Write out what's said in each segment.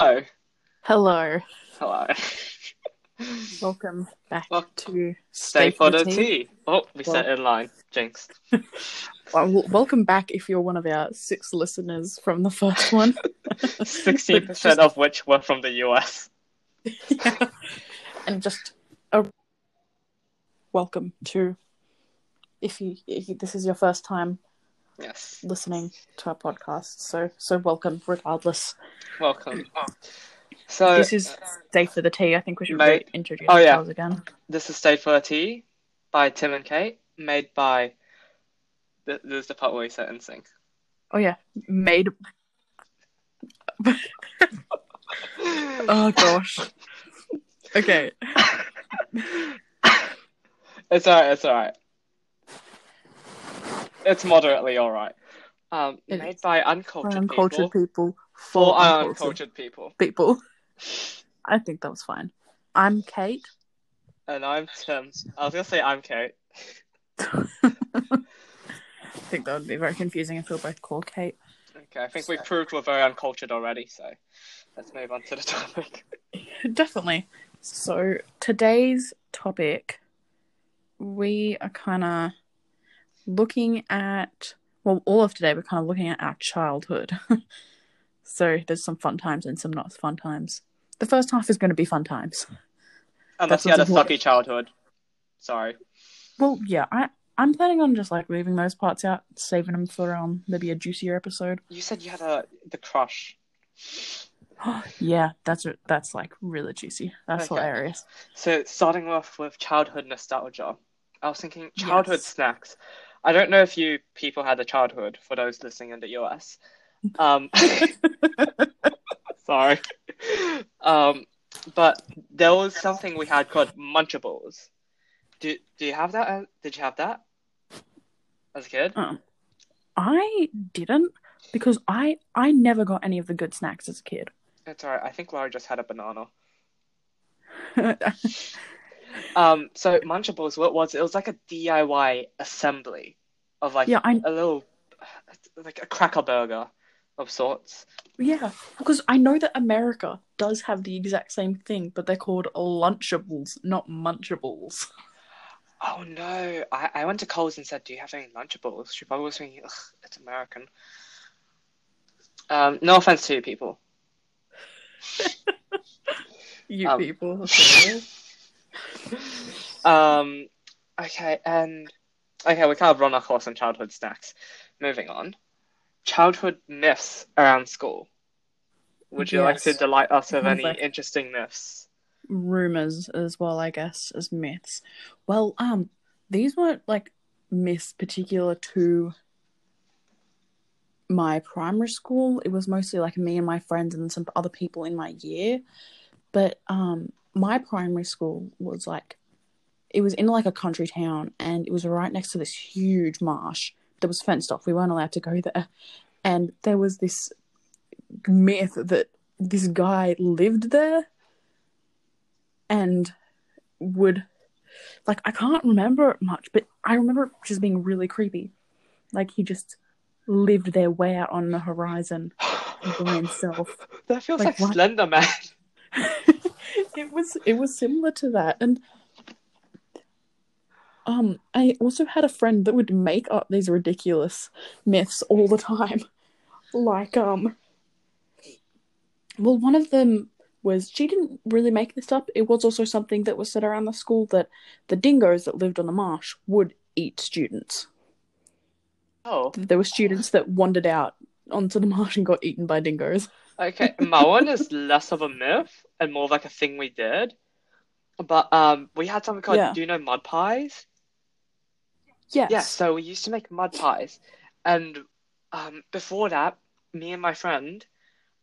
Hello. Hello. Hello. Welcome back Well, to Stay for the Tea. Oh, we set in line. Jinx. Well, welcome back if you're one of our six listeners from the first one. 60% of which were from the US. Yeah. And just a welcome to if you if you- this is your first time Yes. listening to our podcast. So so welcome regardless. Welcome. Oh. So, this is uh, Stay for the Tea. I think we should Mate. re- introduce Oh, yeah. ourselves again. this is Stay for the Tea by Tim and Kate, made by. th- This is the part where we set in sync. Oh yeah, made. Oh gosh. Okay. it's alright, it's alright. It's moderately alright. Um, It made by uncultured, uncultured people, people for for uncultured people. people. I think that was fine. I'm Kate. And I'm Tim. I was gonna say I'm Kate. I think that would be very confusing if we were both called Kate. Okay, I think we've proved we're very uncultured already, so let's move on to the topic. Definitely. So today's topic, we are kind of looking at. Well, all of today we're kind of looking at our childhood. so there's some fun times and some not fun times. The first half is going to be fun times. Unless That's you had a important. sucky childhood. Sorry. Well, yeah, I I'm planning on just like leaving those parts out, saving them for um maybe a juicier episode. You said you had a the crush. yeah, that's that's like really juicy. That's Okay. hilarious. So starting off with childhood nostalgia, I was thinking childhood Yes. snacks. I don't know if you people had a childhood for those listening in the US. Um, sorry. Um, but there was something we had called Munchables. Do do you have that? uh, Did you have that as a kid? I didn't because I I never got any of the good snacks as a kid. That's alright. I think Laura just had a banana. Um, so Munchables, what was it? It was like a DIY assembly of like yeah, I a little, like a cracker burger of sorts. yeah because I know that America does have the exact same thing, but they're called Lunchables, not Munchables. Oh no! I, I went to Coles and said, "Do you have any Lunchables?" She probably was thinking, "Ugh, it's American." Um, no offense to you people. You Um, people. Um, okay, and okay, we kind of run our course on childhood snacks. Moving on, childhood myths around school. Would you like to delight us with any interesting myths? rumors as well, I guess, as myths. Well, um, these weren't like myths particular to my primary school. It was mostly like me and my friends and some other people in my year. But um, my primary school was like, it was in like a country town, and it was right next to this huge marsh that was fenced off. We weren't allowed to go there, and there was this myth that this guy lived there and would like I can't remember it much, but I remember it just being really creepy. Like he just lived there way out on the horizon by himself. That feels Like like. Slender Man. it was it was similar to that and um I also had a friend that would make up these ridiculous myths all the time. Like um well one of them was she didn't really make this up. It was also something that was said around the school that the dingoes that lived on the marsh would eat students. Oh, There were students that wandered out onto the marsh and got eaten by dingoes. okay. My one is less of a myth and more of like a thing we did. But um, we had something called, Yeah. do you know mud pies? Yes. Yeah, so we used to make mud pies. And um, before that, me and my friend,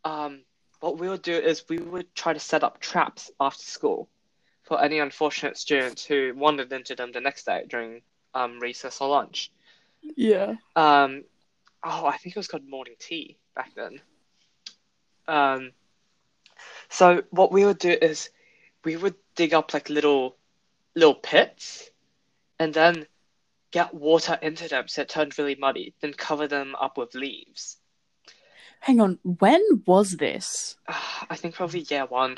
um, what we would do is we would try to set up traps after school for any unfortunate students who wandered into them the next day during um, recess or lunch. Yeah. Um, oh, I think it was called morning tea back then. Um, so what we would do is we would dig up like little little pits and then get water into them so it turned really muddy, then cover them up with leaves. hang on. When was this? I think probably year one.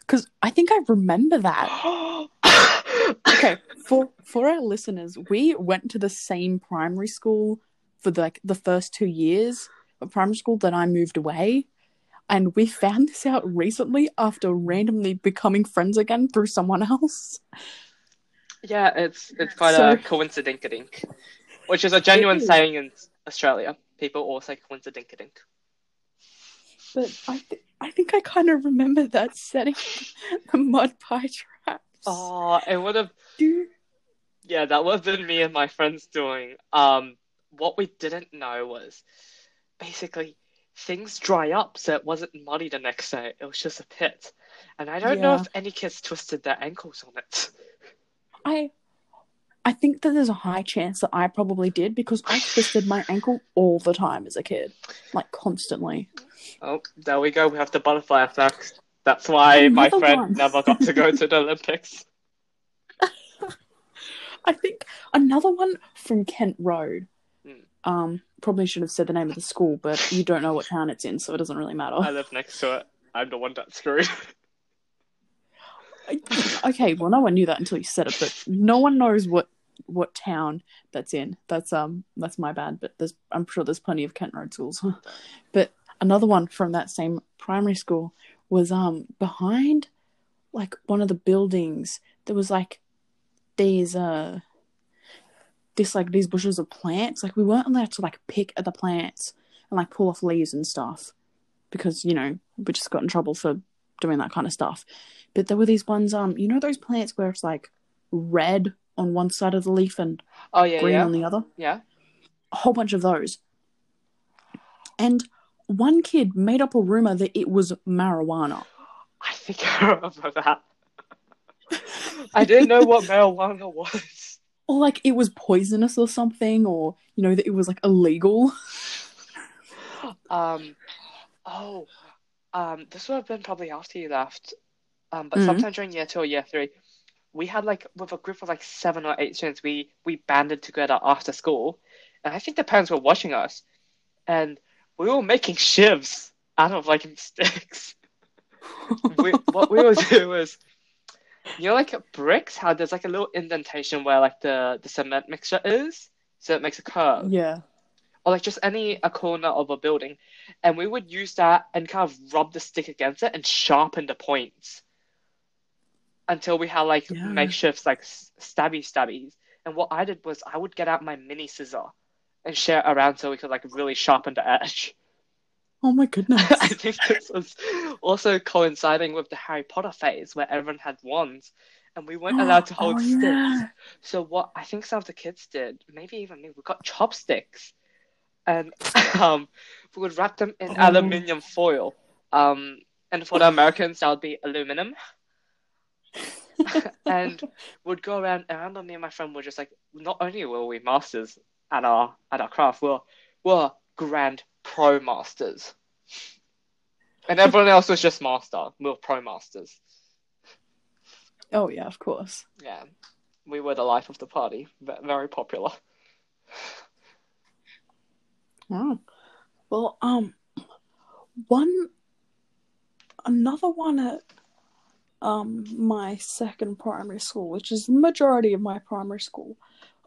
Because I think I remember that. okay, for for our listeners, we went to the same primary school for the, like the first two years of primary school that I moved away, and we found this out recently after randomly becoming friends again through someone else. Yeah, it's it's quite So- a coincidink which is a genuine saying in Australia. People all say coincidink But I th- I think I kind of remember that setting the mud pie traps. Oh, it would have. Dude. Yeah, that would have been me and my friends doing. Um, what we didn't know was basically things dry up, so it wasn't muddy the next day. It was just a pit, and I don't know if any kids twisted their ankles on it. I I think that there's a high chance that I probably did because I twisted my ankle all the time as a kid, like constantly. Oh, there we go. We have the butterfly effect. That's why my friend one. never got to go to the Olympics. I think another one from Kent Road. Hmm. Um, probably should have said the name of the school, but you don't know what town it's in, so it doesn't really matter. I live next to it. I'm the one that's screwed. okay, well, no one knew that until you said it, but no one knows what what town that's in. That's um, that's my bad. But there's, I'm sure there's plenty of Kent Road schools. but another one from that same primary school was um behind, like one of the buildings. There was like these uh, this like these bushes of plants. Like we weren't allowed to like pick at the plants and like pull off leaves and stuff because you know we just got in trouble for doing that kind of stuff. But there were these ones, um, you know, those plants where it's like red on one side of the leaf and Oh yeah, green yeah, on the other. yeah. A whole bunch of those. And one kid made up a rumor that it was marijuana. I think I remember that. I didn't know what marijuana was. Or like it was poisonous or something, or you know, that it was like illegal. Um, oh, um, this would have been probably after you left. Um, but Mhm. sometime during year two or year three, we had like with a group of like seven or eight students, we we banded together after school, and I think the parents were watching us, and we were making shivs out of like sticks. we, what we would do was, you know, like bricks, how there's like a little indentation where like the the cement mixture is, so it makes a curve yeah. Or like just any a corner of a building, and we would use that and kind of rub the stick against it and sharpen the points until we had like Yeah. makeshifts like stabby stabbies. And what I did was I would get out my mini scissor and share it around so we could like really sharpen the edge. Oh my goodness. I think this was also coinciding with the Harry Potter phase where everyone had wands and we weren't allowed to oh, hold Oh, sticks. yeah. So what I think some of the kids did, maybe even me, we got chopsticks, and um, we would wrap them in Oh. aluminium foil. Um, and for the Americans, that would be aluminum. and would go around. And I remember me and my friend were just like, not only were we masters at our at our craft, we're we're grand pro masters, and everyone else was just master. We were pro masters. Oh yeah, of course. Yeah, we were the life of the party. Very popular. Oh. Well, um, one, another one at um my second primary school, which is the majority of my primary school.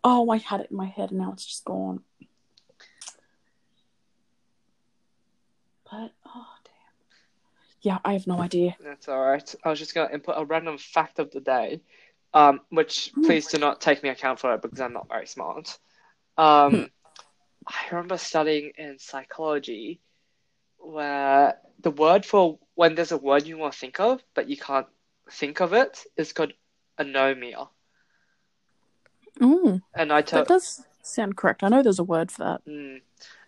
Oh, I had it in my head and now it's just gone. But oh damn. Yeah, I have no idea. That's all right. I was just going to input a random fact of the day, um, which Hmm. please do not take me account for it because I'm not very smart. Um, Hmm. I remember studying in psychology where the word for when there's a word you want to think of but you can't think of it is called anomia. Mm, And I that does sound correct. I know there's a word for that. Mm.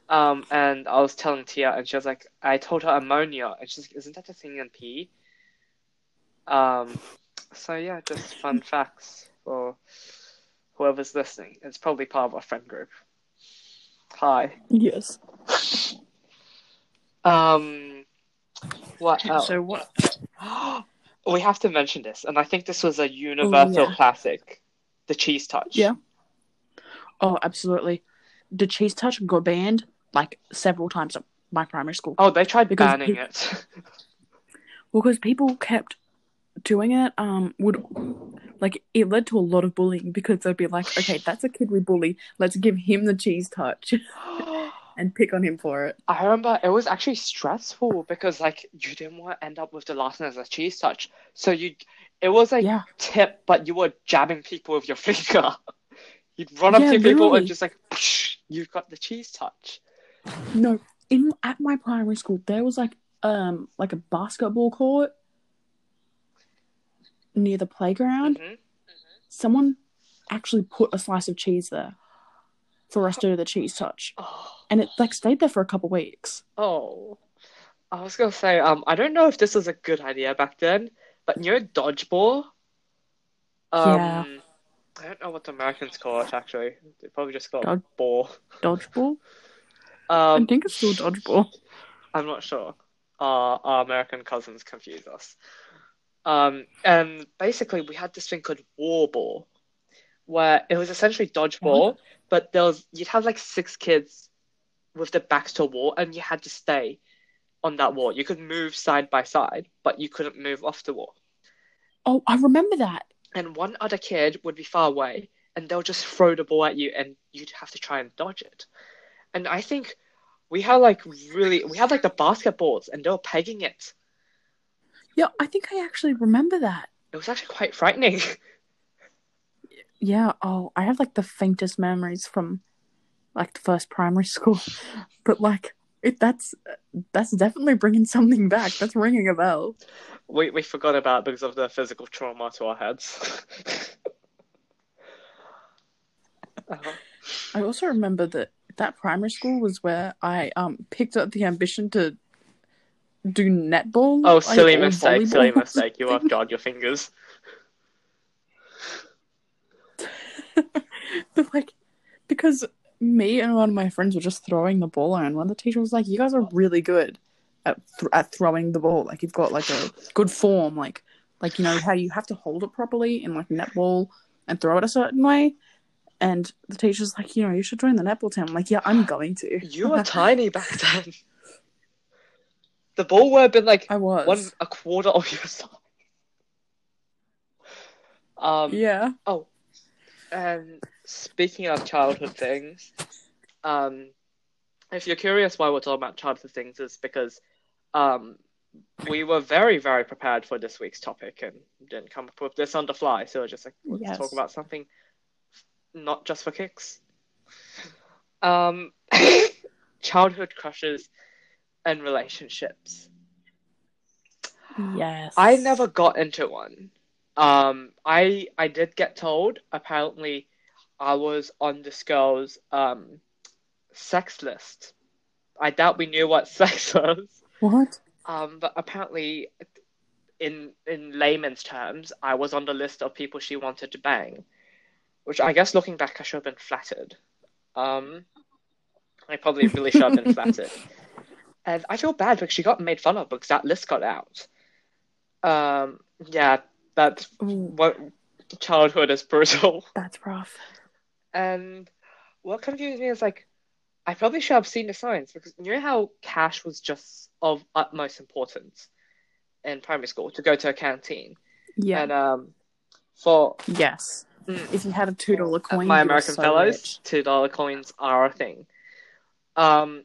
Um, and I was telling Tia, and she was like, I told her ammonia, and she's like, isn't that the thing in pee? Um, so yeah, just fun facts for whoever's listening. It's probably part of our friend group. Hi. Yes. Um, what else? So what? we have to mention this, and I think this was a universal yeah. classic, the cheese touch. Yeah. Oh, absolutely. The cheese touch got banned like several times. At my primary school. Oh, they tried Because banning pe- it. Well, because people kept doing it, um, would like it led to a lot of bullying because they'd be like, okay, that's a kid we bully. Let's give him the cheese touch and pick on him for it. I remember it was actually stressful because like you didn't want to end up with the last one as a cheese touch. So you it was like Yeah. tip, but you were jabbing people with your finger. You'd run up Yeah, to people literally. and just like you've got the cheese touch. No, in at my primary school, there was like um like a basketball court near the playground. Mhm. Someone actually put a slice of cheese there for us to do the cheese touch, Oh, and it like stayed there for a couple weeks. oh. I was gonna say, um, I don't know if this was a good idea back then, but you know dodgeball? Um, Yeah. I don't know what the Americans call it actually. They probably just call it ball. Dodgeball. I Um, think it's still dodgeball. I'm not sure. Our, our American cousins confuse us. Um, and basically, we had this thing called war ball, where it was essentially dodgeball, but there was you'd have like six kids with their backs to a wall, and you had to stay on that wall. You could move side by side, but you couldn't move off the wall. Oh, I remember that. And one other kid would be far away, and they'll just throw the ball at you, and you'd have to try and dodge it. And I think we had like really, we had like the basketballs, and they were pegging it. Yeah, I think I actually remember that. It was actually quite frightening. Yeah. Oh, I have like the faintest memories from like the first primary school, but like it that's that's definitely bringing something back. That's ringing a bell. we we forgot about it because of the physical trauma to our heads. Uh-huh. I also remember that that primary school was where I um picked up the ambition to do netball. Oh, silly or mistake, silly mistake. You have jarred your fingers. but like because me and one of my friends were just throwing the ball around One of the teachers was like you guys are really good at, th- at throwing the ball like you've got like a good form like like you know how you have to hold it properly in like netball and throw it a certain way and the teacher's like you know you should join the netball team i'm like yeah i'm going to You were tiny back then. The ball would have been like i was one a quarter of your size. Um, yeah Oh, And speaking of childhood things, um, if you're curious why we're talking about childhood things, is because um, we were very, very prepared for this week's topic and didn't come up with this on the fly. So we're just like, let's Yes. talk about something not just for kicks. Um, childhood crushes and relationships. yes I never got into one. Um, I I did get told apparently I was on this girl's um sex list. I doubt we knew what sex was. what Um, but apparently, in in layman's terms, I was on the list of people she wanted to bang, which I guess looking back, I should have been flattered. Um, I probably really should have been flattered, and I feel bad because she got made fun of because that list got out. Um, yeah, that Ooh, what childhood is brutal. that's rough And what confused me is like, I probably should have seen the signs because you know how cash was just of utmost importance in primary school to go to a canteen. yeah And um, for yes mm, if you had a two dollar coin my American so fellows, rich. two dollar coins are a thing. Um,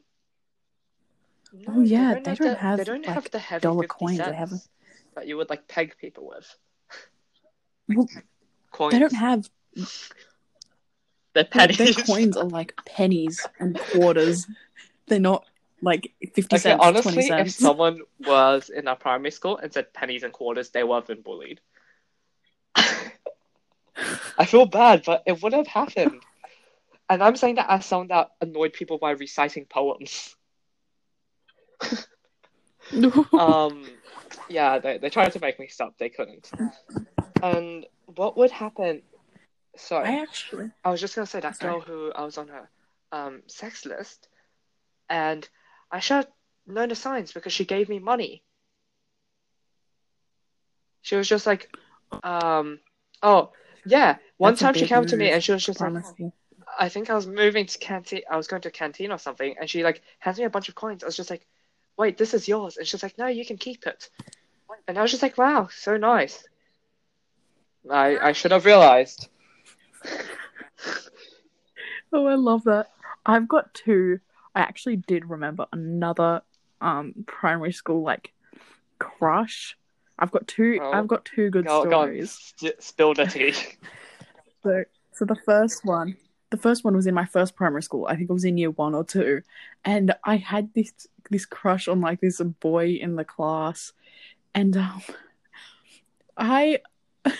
no, Oh, yeah, don't they have don't the- have, they don't have like, the heavy dollar coins, they cents have- that you would like peg people with. Well, Coins. They don't have They're their coins are like pennies and quarters. They're not like fifty Okay, cents, honestly, twenty if someone was in our primary school and said pennies and quarters, they would have been bullied. I feel bad, but it would have happened. And I'm saying that as someone that annoyed people by reciting poems. Um, yeah, they, they tried to make me stop, they couldn't. And what would happen? Sorry, I actually I was just gonna say that Sorry. girl who I was on her um sex list, and I should have known the signs because she gave me money. She was just like, um, oh yeah. One That's time she came to me and she was just like. I think I was moving to canteen. I was going to a canteen or something, and she like hands me a bunch of coins. I was just like, "Wait, this is yours," and she's like, "No, you can keep it." And I was just like, "Wow, so nice." I I should have realized. Oh, I love that. I've got two. I actually did remember another um primary school like crush. I've got two. Oh. I've got two good Go, go on, stories. st- spill the tea. So, so the first one, the first one was in my first primary school. I think it was in year one or two, and I had this this crush on like this boy in the class, and um, I.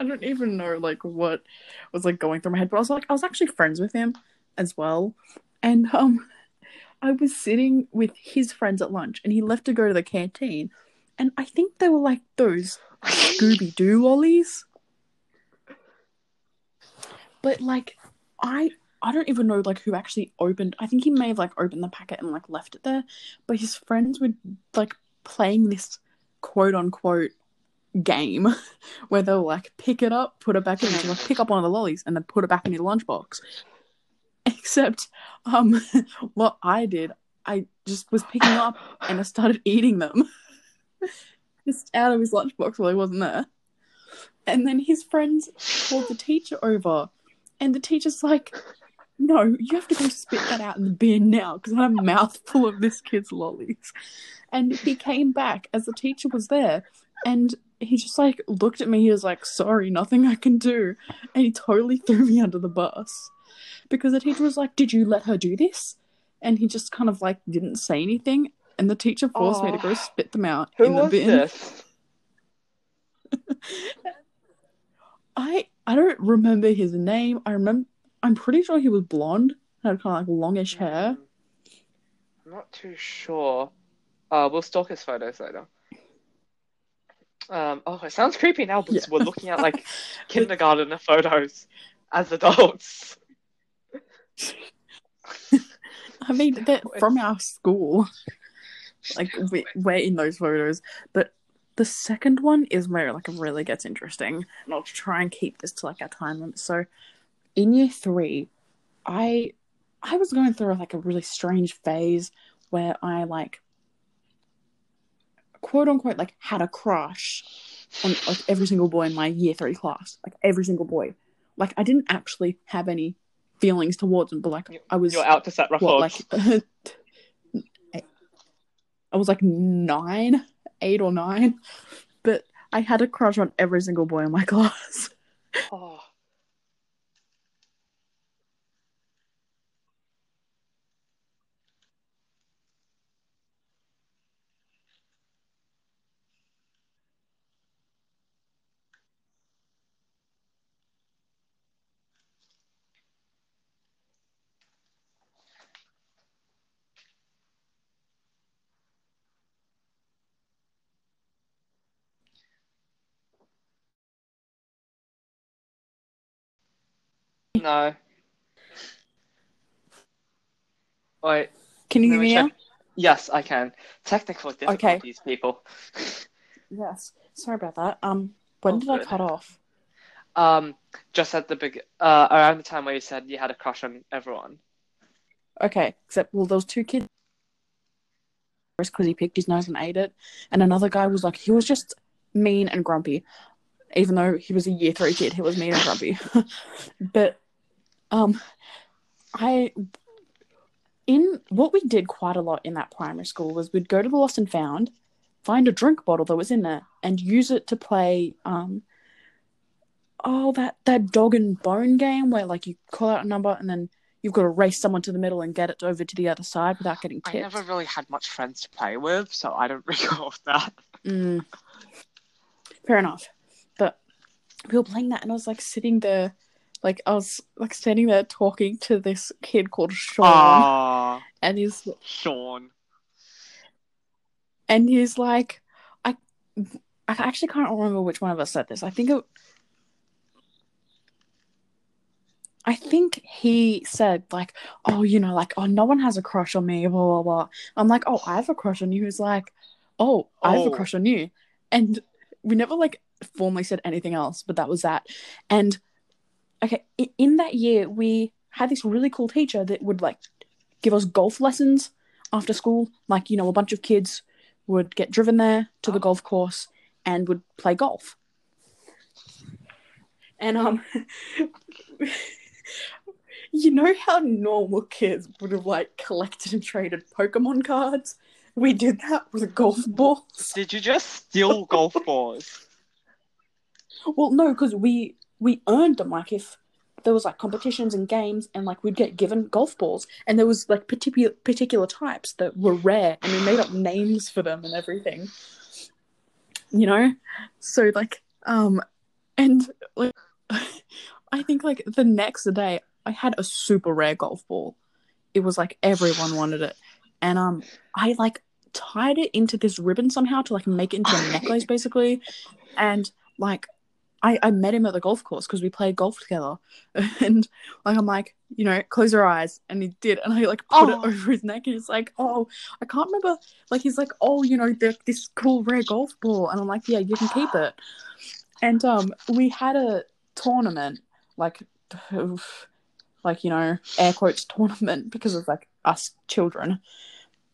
I don't even know like what was like going through my head, but I was like I was actually friends with him as well. And um I was sitting with his friends at lunch and he left to go to the canteen and I think they were like those Scooby Doo lollies. But like I I don't even know like who actually opened I think he may have like opened the packet and like left it there. But his friends were like playing this quote unquote game where they'll like pick it up, put it back in, like pick up one of the lollies and then put it back in your lunchbox. Except um what I did, I just was picking up and I started eating them. just out of his lunchbox while he wasn't there. And then his friends called the teacher over and the teacher's like, No, you have to go spit that out in the bin now because I have a mouthful of this kid's lollies. And he came back as the teacher was there and he just like looked at me. He was like, "Sorry, nothing I can do," and he totally threw me under the bus because the teacher was like, "Did you let her do this?" And he just kind of like didn't say anything, and the teacher forced me to go Oh. spit them out in the was bin. this? I I don't remember his name. I remember. I'm pretty sure he was blonde, had kind of like longish hair. I'm not too sure. Uh, we'll stalk his photos later. Um, oh, it sounds creepy now because Yeah. we're looking at like kindergarten photos as adults. I mean, they're from our school. Like we, we're in those photos, but the second one is where like it really gets interesting. And I'll try and keep this to like a time limit. So, in year three, I I was going through like a really strange phase where I like quote unquote like had a crush on like every single boy in my year three class, like every single boy. Like I didn't actually have any feelings towards them, but like I was You're out to set what records. like I was like nine, eight or nine, but I had a crush on every single boy in my class. Oh. No. Wait, Can you hear me me now? Yes, I can. Technical difficulties, people. Yes. Sorry about that. Um, when Oh, did I cut off? Um, just at the big, uh, around the time where you said you had a crush on everyone. Okay, except well, there was two kids because he picked his nose and ate it, and another guy was like he was just mean and grumpy, even though he was a year three kid. He was mean and grumpy, but um, I in what we did quite a lot in that primary school was we'd go to the lost and found, find a drink bottle that was in there, and use it to play um. Oh, that that dog and bone game where like you call out a number and then you've got to race someone to the middle and get it over to the other side without getting I never really had much friends to play with, so I don't recall that. Mm. Fair enough. But we were playing that, and I was like sitting there, like I was like standing there talking to this kid called Sean, Ah, and he's Sean. and he's like, I, I actually can't remember which one of us said this. I think it. I think he said like, "Oh, you know, like, oh, no one has a crush on me." Blah blah blah. I'm like, "Oh, I have a crush on you." He's like, "Oh, I have a Oh. crush on you," and we never like formally said anything else, but that was that. And okay, in that year, we had this really cool teacher that would like give us golf lessons after school. Like, you know, a bunch of kids would get driven there to the golf course and would play golf. And um you know how normal kids would have like collected and traded Pokemon cards? We did that with golf balls. Did you just steal golf balls? Well, no, because we we earned them. Like if there was like competitions and games, and like we'd get given golf balls, and there was like particular particular types that were rare, and we made up names for them and everything. You know, so like um, and like I think like the next day I had a super rare golf ball. It was like everyone wanted it, and um, I like tied it into this ribbon somehow to like make it into a necklace basically, and like I, I met him at the golf course because we played golf together. And like I'm like, you know, close your eyes. And he did. And I like put Oh. it over his neck and he's like, Oh, I can't remember like he's like, Oh, you know, the, this cool rare golf ball. And I'm like, Yeah, you can keep it. And um we had a tournament, like like, you know, air quotes tournament because of like us children.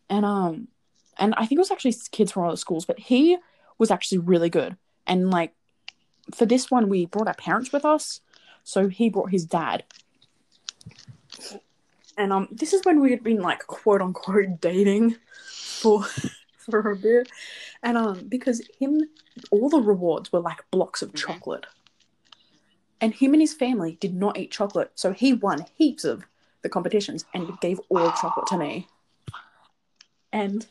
And um and I think it was actually kids from other schools, but he was actually really good. And like for this one, we brought our parents with us, so he brought his dad. And um, this is when we had been like quote unquote dating for for a bit, and um, because him, all the rewards were like blocks of Mhm. chocolate, and him and his family did not eat chocolate, so he won heaps of the competitions and gave all chocolate to me. And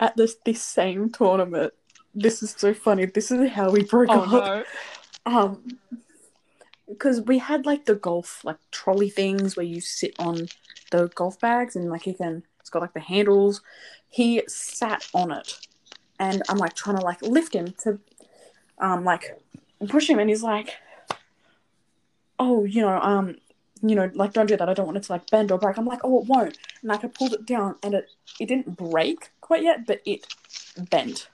at this this same tournament, this is so funny. This is how we broke Oh up. no. um because we had like the golf like trolley things where you sit on the golf bags and like you can it's got like the handles. He sat on it. And i'm like trying to like lift him to um like push him. And he's like oh you know um you know like don't do that. I don't want it to like bend or break. I'm like oh it won't. And like i pulled it down and it it didn't break quite yet but it bent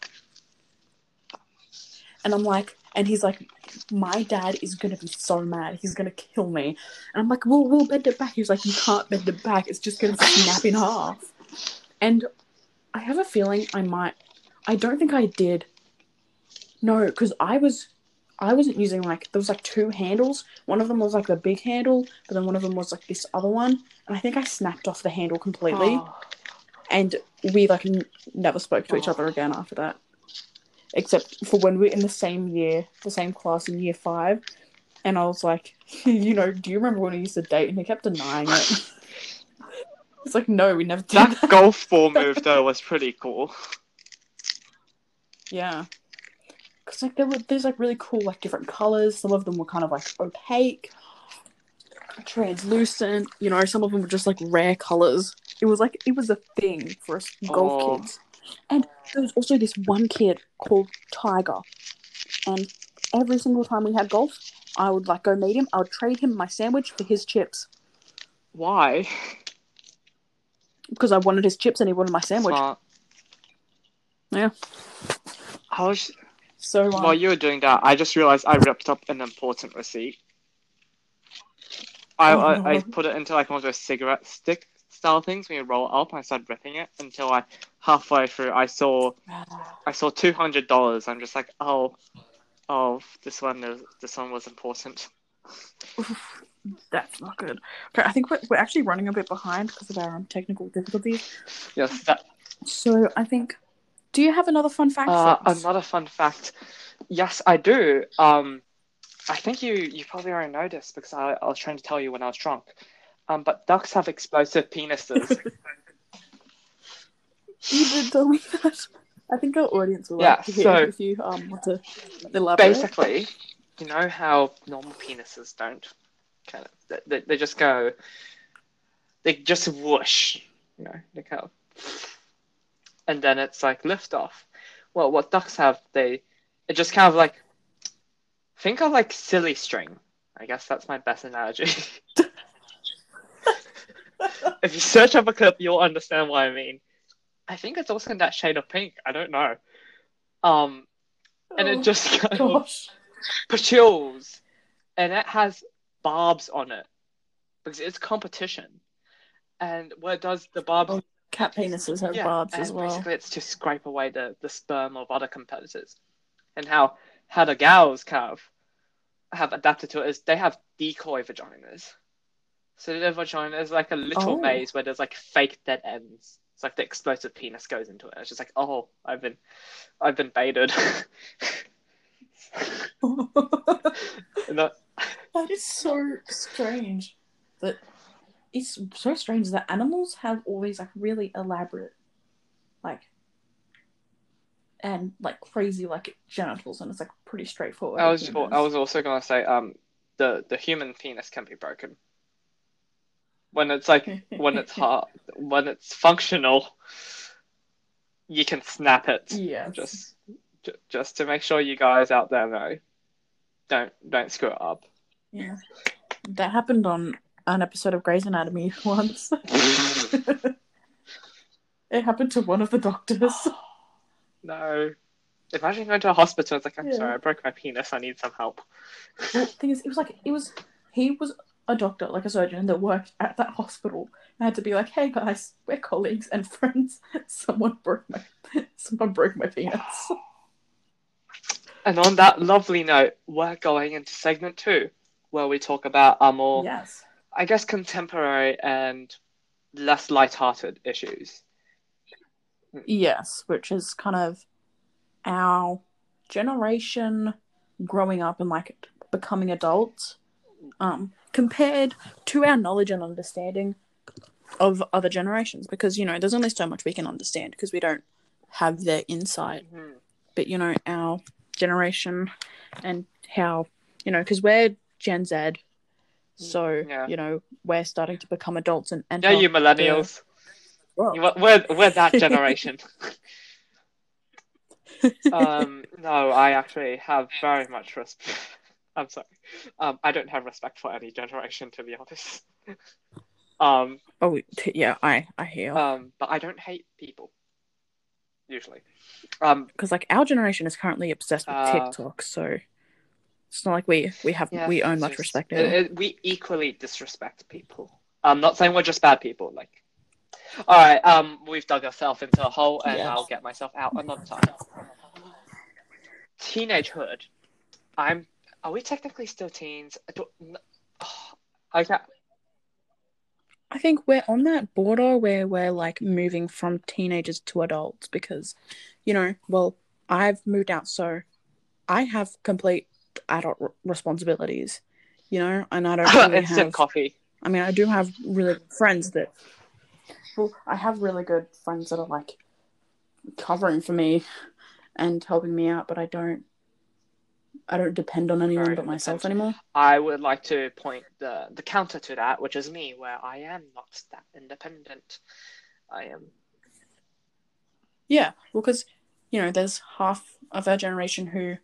and i'm like and he's like my dad is gonna be so mad. He's gonna kill me. And I'm like, well, we'll bend it back. He's like, you can't bend it back. It's just gonna snap in half. And I have a feeling I might. I don't think I did. No, because I was. I wasn't using like there was like two handles. One of them was like the big handle, but then one of them was like this other one. And I think I snapped off the handle completely. Oh. And we like n- never spoke to each other again after that. Except for when we were in the same year, the same class in year five. And I was like, you know, do you remember when we used to date? And he kept denying it. it's like, no, we never did That that. golf ball move though was pretty cool. Yeah. Because like there were there's like really cool like different colors. Some of them were kind of like opaque, translucent. You know, some of them were just like rare colors. It was like it was a thing for us golf Oh. kids. And there was also this one kid called Tiger, and every single time we had golf, I would like go meet him. I would trade him my sandwich for his chips Why? because I wanted his chips and he wanted my sandwich. Yeah. I was So um, while you were doing that, I just realized I ripped up an important receipt. I, Oh, I, I put it into like one of those cigarette stick style things when you roll up and I started ripping it until I halfway through I saw I saw two hundred dollars. I'm just like, oh oh this one this one was important. That's not good. Okay, I think we're, we're actually running a bit behind because of our um, technical difficulties. Yes, that So I think, do you have another fun fact? Uh, another fun fact. Yes, I do. Um, I think you you probably already know this because I, I was trying to tell you when I was drunk. Um, but ducks have explosive penises. You did tell me that. I think our audience will Yeah, like to hear so- if you um want to elaborate. Basically, you know how normal penises don't kind of they, they, they just go they just whoosh, you know, they kind of and then it's like lift off. Well, what ducks have, they it just kind of like think of like silly string. I guess that's my best analogy. if you search up a clip, you'll understand what I mean. I think it's also in that shade of pink. I don't know. Um, and Oh, it just kind of gosh. and it has barbs on it because it's competition. And what it does the barbs Oh, Cat penises have barbs and as well. basically it's to scrape away the, the sperm of other competitors. And how how the gals kind of have adapted to it is they have decoy vaginas. So their vagina is like a little Oh. maze where there's like fake dead ends. It's like the explosive penis goes into it. It's just like, oh, I've been I've been baited. That- that is so strange. That it's so strange that animals have all these like really elaborate, like, and like crazy like genitals, and it's like pretty straightforward. I was. I was also gonna say um the the human penis can be broken when it's like when it's hard when it's functional you can snap it yeah just ju- just to make sure you guys out there know don't don't screw it up Yeah. That happened on an episode of Grey's Anatomy once. it happened to one of the doctors. no imagine going to a hospital it's like i'm Yeah. sorry i broke my penis i need some help the thing is, it was like it was he was a doctor, like a surgeon that worked at that hospital. I had to be like, "Hey guys, we're colleagues and friends. Someone broke my someone broke my penis." and on that lovely note we're going into segment two where we talk about our more Yes. I guess contemporary and less light-hearted issues. Yes, which is kind of our generation growing up and like becoming adults, um, compared to our knowledge and understanding of other generations. Because you know, there's only so much we can understand because we don't have their insight. But you know, our generation and how you know, because we're Gen Z, so Yeah. you know, we're starting to become adults and and Yeah, you millennials. We're, we're that generation. um, no, I actually have very much respect. I'm sorry. Um, I don't have respect for any generation, to be honest. um, oh t- yeah, I I hear. um, but I don't hate people. Usually. Um, because like our generation is currently obsessed with Uh, TikTok, so it's not like we we have yeah, we own much just- respect it- it- we equally disrespect people. I'm not saying we're just bad people. Like, all right, um, we've dug ourselves into a hole, and Yes. I'll get myself out another time. Teenagehood. I'm. Are we technically still teens? I don't. oh, I can't. I think we're on that border where we're like moving from teenagers to adults because, you know, well, I've moved out, so I have complete adult r- responsibilities, you know, and I don't really Instant have. coffee. I mean, I do have really good friends that. Well, I have really good friends that are like covering for me and helping me out, but I don't. I don't depend on anyone Very but myself anymore. I would like to point the the counter to that, which is me, where I am not that independent. I am. Yeah, well, because you know, there's half of our generation who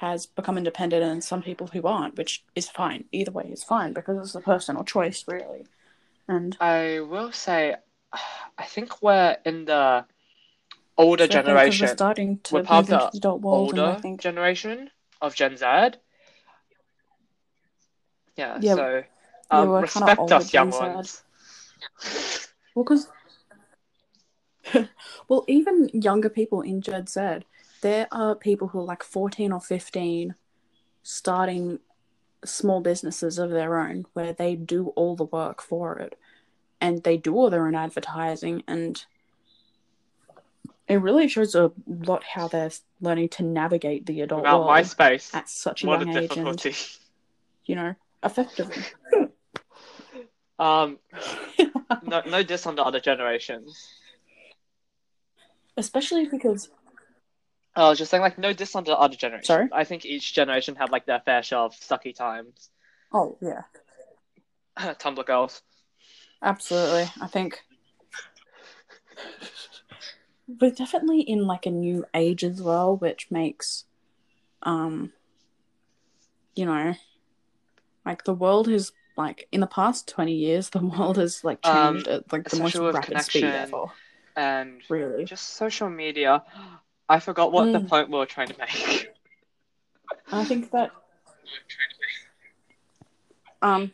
has become independent, and some people who aren't, which is fine. Either way is fine because it's a personal choice, really. And I will say, I think we're in the older so I think 'cause generation. we're starting to we're move part into of the adult world, and I older generation of Gen Z. Yeah, Yeah, so yeah, um, we're respect us, young Gen Z. ones. well, because well, even younger people in Gen Z, there are people who are like fourteen or fifteen, starting small businesses of their own where they do all the work for it and they do all their own advertising and it really shows a lot how they're learning to navigate the adult Without world MySpace, at such a what a young age and you know effectively Um, no, no diss on the other generations. especially because I was just saying, like, no diss on the other generations. Sorry? I think each generation had like their fair share of sucky times. oh yeah Tumblr girls. absolutely i think we're definitely in like a new age as well which makes um you know like the world is like in the past 20 years the world has like Um, changed at like the most rapid speed ever and really just social media. I forgot what the Mm. point we were trying to make. i think that um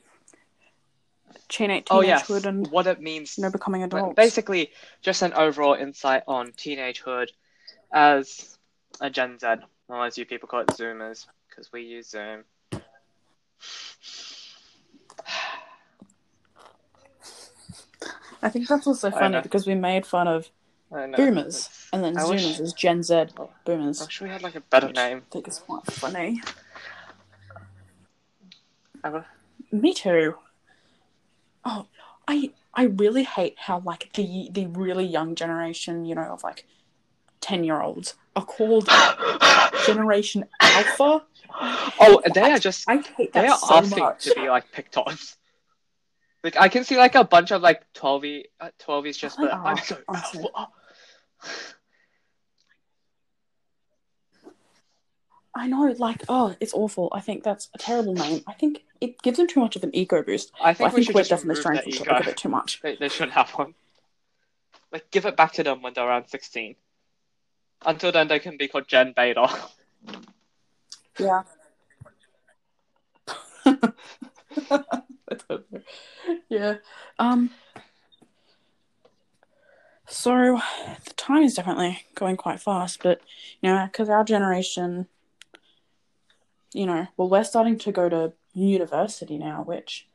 teenage oh yes, and what it means. you know becoming But adults. Basically, just an overall insight on teenagehood as a Gen Z, or as you people call it, Zoomers, because we use Zoom. I think that's also funny because we made fun of boomers it's- and then I wish- Zoomers is Gen Z Oh. boomers. I wish we had like a better name. I think it's quite funny. I Me too. Oh, I I really hate how like the the really young generation, you know, of like ten year olds are called Generation Alpha. Oh, they are just I hate they are so asking much. to be like picked on. Like I can see like a bunch of like 12 uh, 12 just I'm so alpha. I know, like, oh, it's awful. I think that's a terrible name. I think it gives them too much of an ego boost. I But think, I we think should we're definitely trying to a bit too much. They, they should have one. Like give it back to them when they're around 16. Until then, they can be called Gen Beta. Yeah. I. Yeah. Um. So the time is definitely going quite fast, but you know, because our generation, you know, well, we're starting to go to university now, which,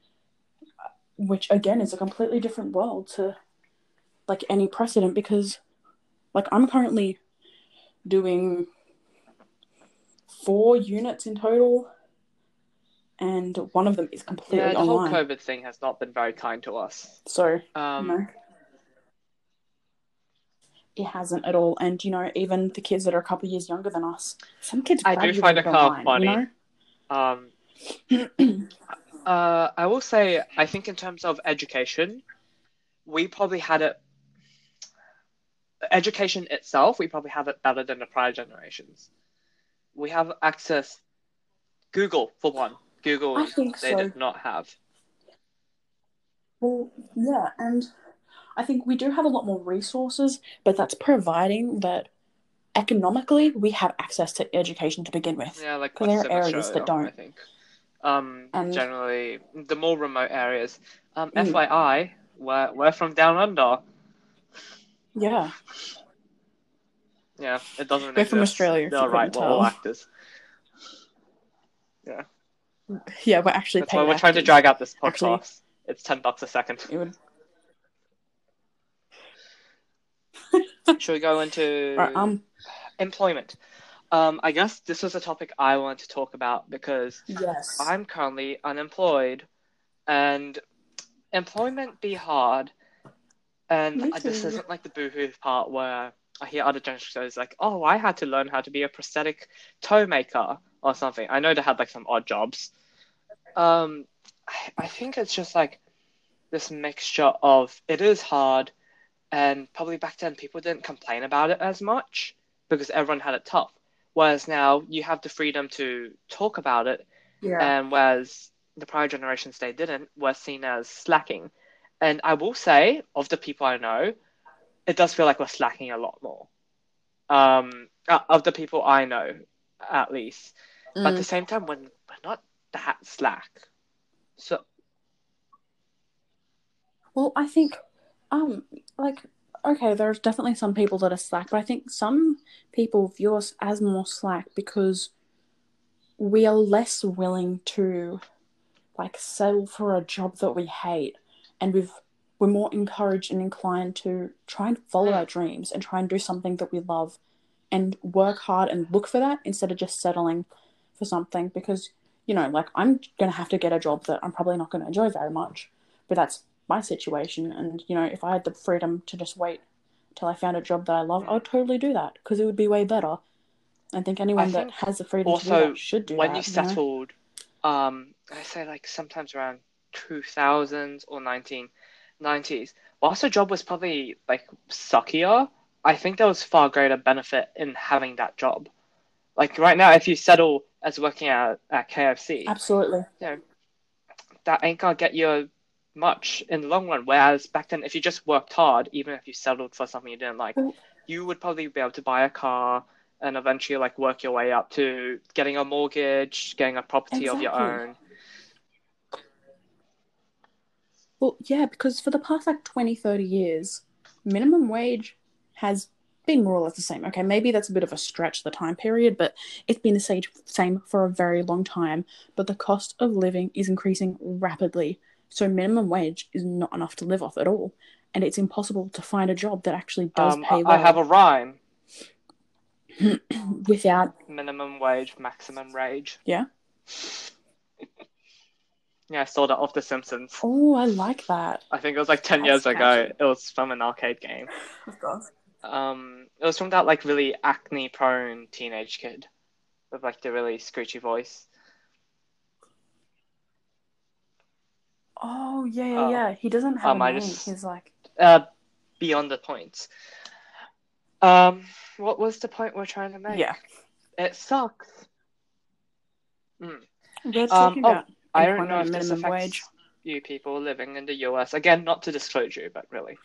which again is a completely different world to, like any precedent because, like, I'm currently doing four units in total, and one of them is completely Yeah, the whole. COVID thing has not been very kind to us. So Um, no, it hasn't at all. And you know, even the kids that are a couple of years younger than us, some kids I do find it kind of funny. You know? Um, uh, I will say, I think in terms of education, we probably had it. Education itself, we probably have it better than the prior generations. We have access. Google, for one. Google, they so. did not have. Well, yeah, and I think we do have a lot more resources, but that's providing that economically we have access to education to begin with. Yeah, like there are areas that don't. I think. Um, And- generally, the more remote areas. Um, Mm. FYI, we're, we're from down under. Yeah, Yeah, it doesn't We're from. Australia, They're right, we're all actors. yeah, Yeah, we're actually That's why we're trying to drag out this podcast. Actually- It's ten bucks a second. It would. Should we go into Right, um, employment? Um, I guess this was a topic I wanted to talk about because yes. I'm currently unemployed, and employment be hard. And this isn't like the boohoo part where I hear other generations like, "Oh, I had to learn how to be a prosthetic toe maker or something." I know they had like some odd jobs. Um, I, I think it's just like this mixture of it is hard, and probably back then people didn't complain about it as much because everyone had it tough. Whereas now you have the freedom to talk about it Yeah. and whereas the prior generations they didn't were seen as slacking. And I will say, of the people I know, it does feel like we're slacking a lot more. Um, uh, of the people I know, at least. But at Mm. the same time, we're, we're not that slack. So Well, I think, um, like, okay, there's definitely some people that are slack, but I think some people view us as more slack because we are less willing to, like, settle for a job that we hate, and we've we're more encouraged and inclined to try and follow our dreams and try and do something that we love, and work hard and look for that instead of just settling for something because you know, like, I'm gonna have to get a job that I'm probably not gonna enjoy very much, but that's my situation and you know if i had the freedom to just wait till i found a job that i love i would totally do that because it would be way better i think anyone I that has the freedom to do also that should do when that When you know? settled, um, I say like sometimes around 2000s or 1990s, whilst the job was probably like suckier, I think there was far greater benefit in having that job. Like right now, if you settle as working at, at KFC, absolutely that ain't gonna get you much in the long run. Whereas back then, if you just worked hard, even if you settled for something you didn't like, mm. you would probably be able to buy a car and eventually like work your way up to getting a mortgage, getting a property of your own. Well, yeah, because for the past like 20, 30 years, minimum wage has been more or less the same. Okay, maybe that's a bit of a stretch, the time period, but it's been the same, same for a very long time. But the cost of living is increasing rapidly. So minimum wage is not enough to live off at all. And it's impossible to find a job that actually does Um, pay I- well I have a rhyme. without Minimum wage, maximum rage. Yeah? yeah, I saw that off The Simpsons. Oh, I like that. I think it was like 10 That's years ago. It was from an arcade game. Of course. Um, it was from that like really acne prone teenage kid with like the really screechy voice. Oh yeah, yeah, Oh. yeah. He doesn't have Um, a name. just- He's like Uh, beyond the point. Um, what was the point we're trying to make? Yeah. It sucks. Mm. we're Um, talking oh, about I don't know if this affects wage. you people living in the US. Again, not to disclose you, but really,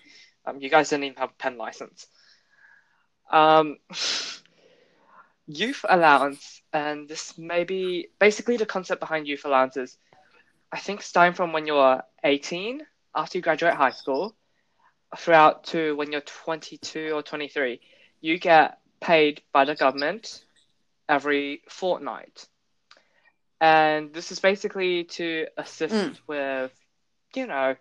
um, you guys didn't even have a pen license. Um, youth allowance, and this may be basically the concept behind youth allowance is, I think, starting from when you're 18 after you graduate high school, throughout to when you're 22 or 23, you get paid by the government every fortnight. And this is basically to assist Mm. with, you know,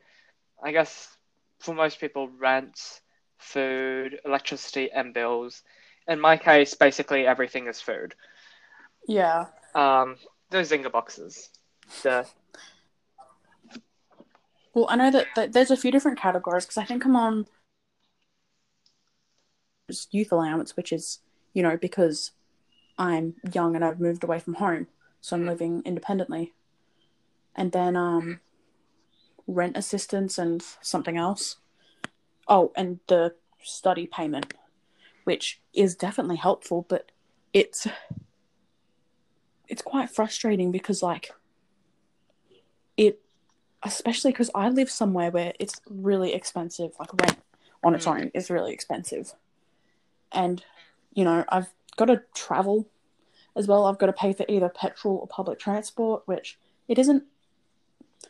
I guess for most people, rent, food, electricity, and bills. In my case, basically everything is food. Yeah. Um, those Zinger boxes. The Well, I know that, that there's a few different categories because I think I'm on youth allowance, which is you know because I'm young and I've moved away from home, so I'm living independently, and then um, rent assistance and something else. Oh, and the study payment, which is definitely helpful, but it's it's quite frustrating because like it especially because I live somewhere where it's really expensive, like rent on its Mm. own is really expensive. And, you know, I've got to travel as well. I've got to pay for either petrol or public transport, which it isn't,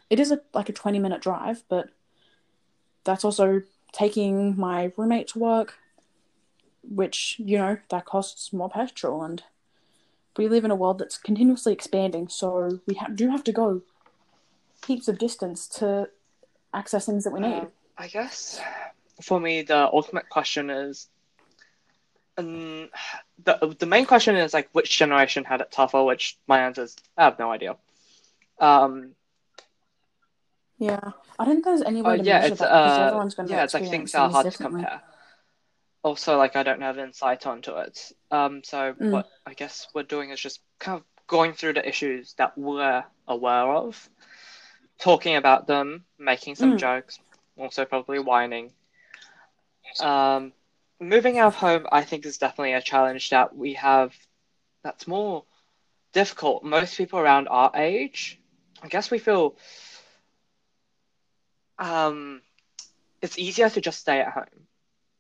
it is a, like a 20 minute drive, but that's also taking my roommate to work, which, you know, that costs more petrol. And we live in a world that's continuously expanding, so we ha- do have to go heaps of distance to access things that we need. Um, I guess for me, the ultimate question is, um, the the main question is like which generation had it tougher. Which my answer is I have no idea. Um, yeah, I don't think there's any way oh to yeah, measure that because uh, everyone's going to yeah, it's like things are hard to compare. Also, like I don't have insight onto it. Um, so Mm. what I guess we're doing is just kind of going through the issues that we're aware of, talking about them, making some Mm. jokes, also probably whining. Um, moving out of home, I think, is definitely a challenge that we have that's more difficult. Most people around our age, I guess we feel um, it's easier to just stay at home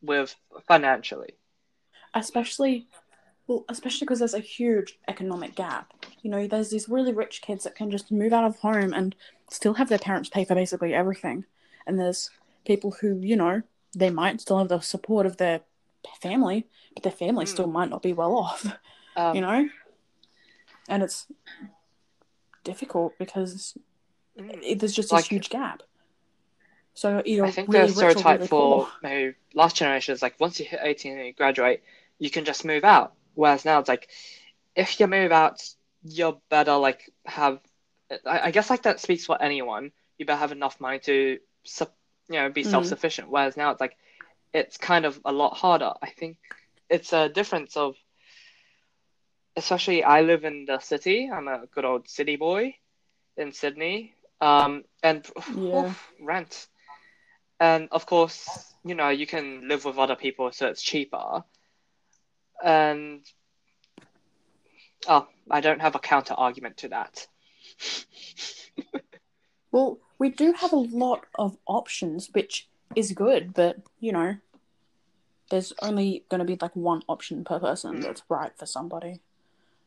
with financially. Especially, well, especially because there's a huge economic gap. You know, there's these really rich kids that can just move out of home and still have their parents pay for basically everything. And there's people who, you know, they might still have the support of their family, but their family Mm. still might not be well off. Um, you know and it's difficult because mm, there's just Like- a huge gap so either I think really the stereotype really for maybe last generation is like once you hit 18 and you graduate, you can just move out. Whereas now it's like if you move out, you're better like have. I, I guess like that speaks for anyone. You better have enough money to, you know, be Mhm. self-sufficient. Whereas now it's like it's kind of a lot harder. I think it's a difference of, especially I live in the city. I'm a good old city boy in Sydney. Um, and Yeah. oof, rent. And of course, you know, you can live with other people, so it's cheaper. And oh, I don't have a counter argument to that. well we do have a lot of options which is good but you know there's only going to be like one option per person Mm. that's right for somebody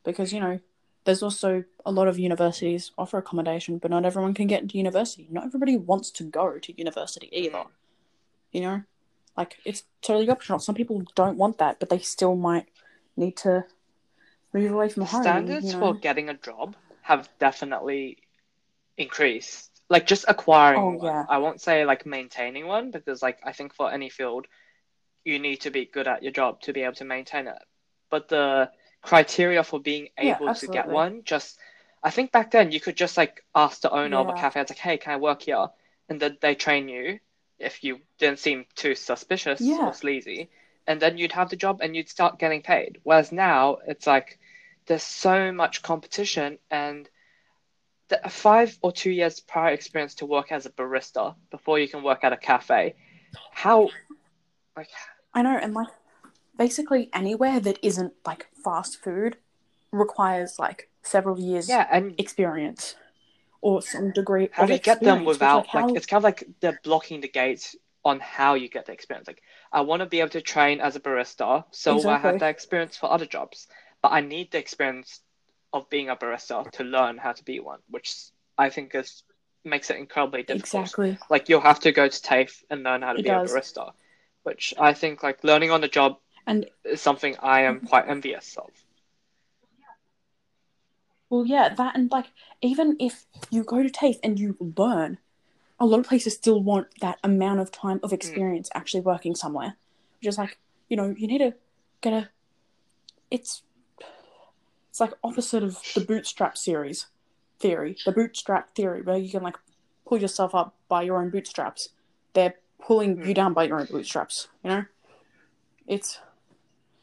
because you know there's also a lot of universities offer accommodation, but not everyone can get into university. Not everybody wants to go to university either. Mm. You know, like it's totally optional. Some people don't want that, but they still might need to move away from home. Standards you know? for getting a job have definitely increased. Like just acquiring Oh, one. yeah. I won't say like maintaining one because like I think for any field you need to be good at your job to be able to maintain it. But the criteria for being Yeah, able to get one just I think back then you could just like ask the owner of a cafe, it's like, hey, can I work here? And then they train you if you didn't seem too suspicious Yeah. or sleazy. And then you'd have the job and you'd start getting paid. Whereas now it's like there's so much competition and the five or two years prior experience to work as a barista before you can work at a cafe. How like I know, and like basically anywhere that isn't like fast food requires like several years yeah, and experience or some degree how do you get them without like, how- like it's kind of like they're blocking the gates on how you get the experience. Like I want to be able to train as a barista, so I have that experience for other jobs. But I need the experience of being a barista to learn how to be one, which I think is makes it incredibly difficult. exactly Like you'll have to go to TAFE and learn how to It be does. a barista, which I think like learning on the job and is something I am quite envious of. Well yeah that and like even if you go to TAFE and you learn a lot of places still want that amount of time of experience actually working somewhere. Which is like you know you need to get a it's it's like opposite of the bootstrap series theory the bootstrap theory where you can like pull yourself up by your own bootstraps. They're pulling Hmm. you down by your own bootstraps you know? It's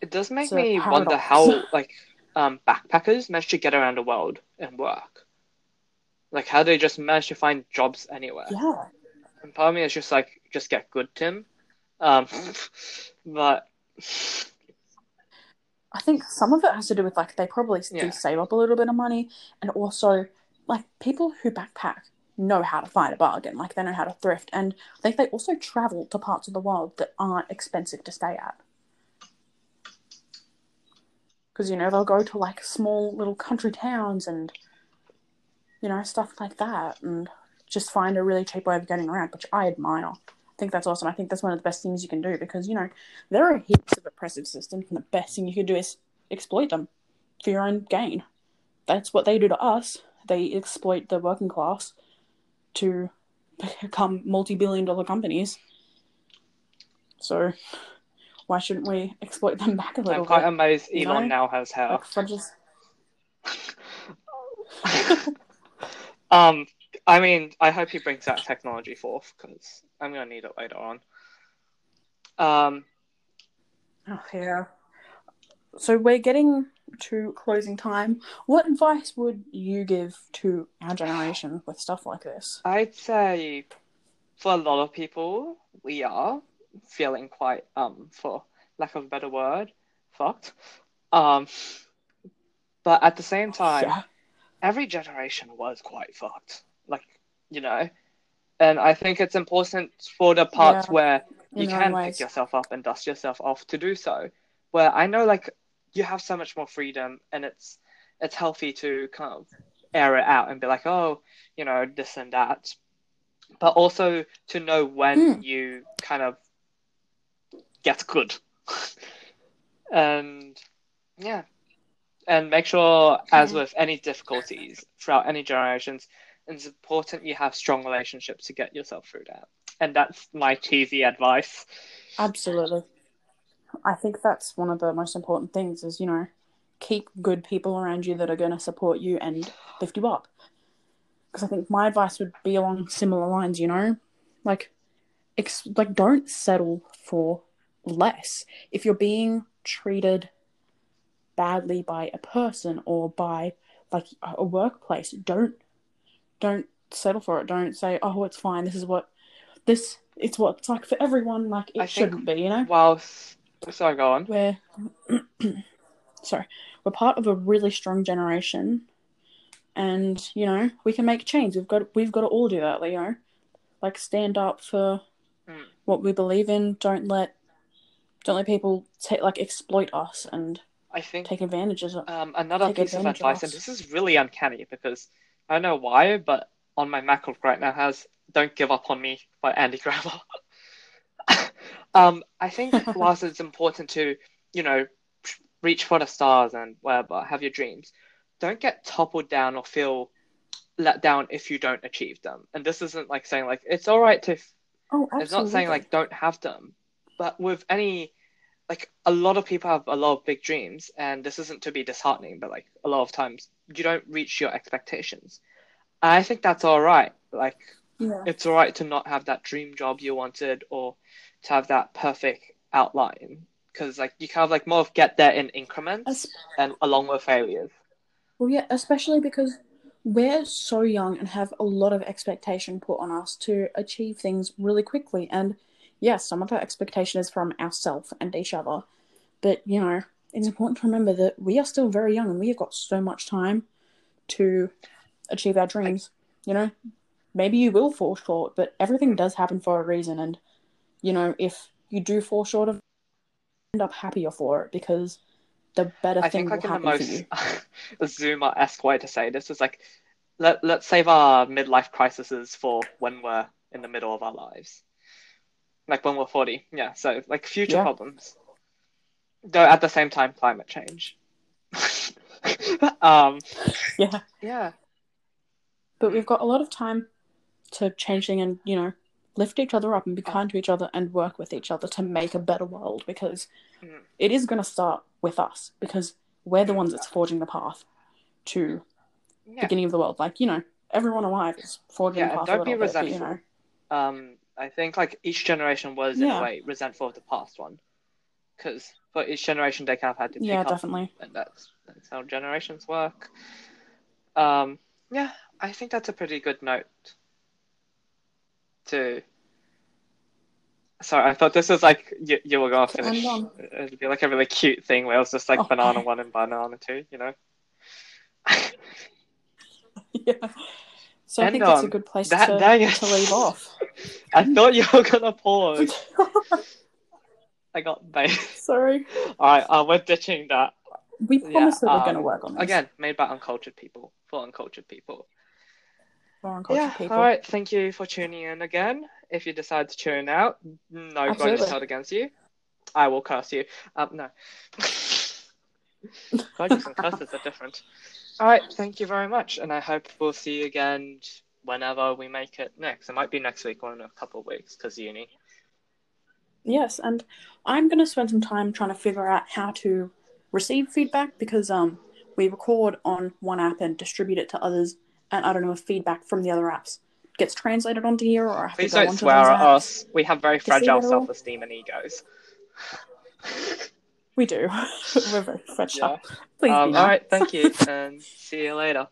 It does make me wonder how like um, backpackers manage to get around the world and work. Like how do they just manage to find jobs anywhere. yeah And part of me is just like, just get good, Tim. Um, but I think some of it has to do with like they probably do save up a little bit of money, and also like people who backpack know how to find a bargain, like they know how to thrift, and I think they also travel to parts of the world that aren't expensive to stay at. Because you know they'll go to like small little country towns and you know stuff like that, and just find a really cheap way of getting around, which I admire. I think that's awesome. I think that's one of the best things you can do because you know there are heaps of oppressive systems, and the best thing you could do is exploit them for your own gain. That's what they do to us. They exploit the working class to become multi-billion dollar companies. So why shouldn't we exploit them back a little bit? I'm quite bit? amazed you Elon know? now has hair. Like fudges. um, I mean, I hope he brings that technology forth because I'm gonna need it later on. Um, Oh, yeah. So we're getting to closing time. What advice would you give to our generation with stuff like this? I'd say for a lot of people, we are feeling quite, um, for lack of a better word, fucked. Um, but at the same time, Yeah. every generation was quite fucked. Like, you know, and I think it's important for the parts Yeah, where you in can pick yourself up and dust yourself off to do so. Where I know, like, you have so much more freedom, and it's it's healthy to kind of air it out and be like, oh, you know, this and that, but also to know when Hmm. you kind of get good, and yeah, and make sure, as with any difficulties throughout any generations, it's important you have strong relationships to get yourself through that. And that's my cheesy advice. Absolutely. I think that's one of the most important things is, you know, keep good people around you that are going to support you and lift you up. Because I think my advice would be along similar lines, you know? Like ex- like don't settle for less. If you're being treated badly by a person or by like a workplace, don't don't settle for it. Don't say, "Oh, it's fine. This is what this it's what it's like for everyone." Like it I shouldn't be, you know? Whilst, sorry, go on. we're sorry we're part of a really strong generation and you know we can make change we've got we've got to all do that you know like stand up for Mm. what we believe in don't let don't let people take like exploit us and I think take advantages of. um, another piece of advantage of advice, and this is really uncanny because I don't know why, but on my MacBook right now has "Don't Give Up on Me" by Andy Grammer. um, I think whilst it's important to, you know, reach for the stars and whatever, have your dreams, don't get toppled down or feel let down if you don't achieve them. And this isn't like saying like it's all right to Oh, absolutely. it's not saying like don't have them, but with any, like a lot of people have a lot of big dreams, and this isn't to be disheartening, but like a lot of times you don't reach your expectations. And I think that's all right. Like Yeah. it's all right to not have that dream job you wanted or to have that perfect outline, because like you kind of like more of get there in increments and along with failures. Well, yeah, especially because we're so young and have a lot of expectation put on us to achieve things really quickly. And yes, some of that expectation is from ourselves and each other. But, you know, it's important to remember that we are still very young and we have got so much time to achieve our dreams. You know, maybe you will fall short, but everything does happen for a reason. And, you know, if you do fall short of end up happier for it because the better I thing think like will the happen for most Zoomer-esque way to say this is like let let's save our midlife crises for when we're in the middle of our lives. Like when we're 40. Yeah, so like future Yeah. problems. Though at the same time climate change. um Yeah. yeah. But we've got a lot of time to change things and, you know, lift each other up and be kind to each other and work with each other to make a better world because Mhm. it is going to start with us because we're the ones that's forging the path to Yeah. beginning of the world. Like, you know, everyone alive is forging Yeah, the path don't be but, you know. Um I think like each generation was in Yeah. a way resentful of the past one. Because for each generation they kind of had to pick Yeah, up definitely. and that's that's how generations work. Um, yeah, I think that's a pretty good note to. Sorry, I thought this was like you, you were gonna finish. It'd be like a really cute thing where it was just like Oh, banana one and banana two, you know. yeah. So I And, think that's a um, good place that to, dang to leave off. I thought you were gonna pause. I got bait. Sorry. All right, uh, we're ditching that. We promise that we're um, going to work on this. Again, made by uncultured people for uncultured people. For uncultured yeah, people. all right. Thank you for tuning in again. If you decide to tune out, no Absolutely. is held against you. I will curse you. Um, no. Grudges and curses are different. All right. Thank you very much, and I hope we'll see you again whenever we make it next. It might be next week or in a couple of weeks because uni. Yes, and I'm going to spend some time trying to figure out how to receive feedback because um we record on one app and distribute it to others, and I don't know if feedback from the other apps gets translated onto here or I have Please to go don't onto swear at us. We have very fragile self-esteem and egos. We do. We're very fragile. Yeah. Please Um, be all right. Thank you, and see you later.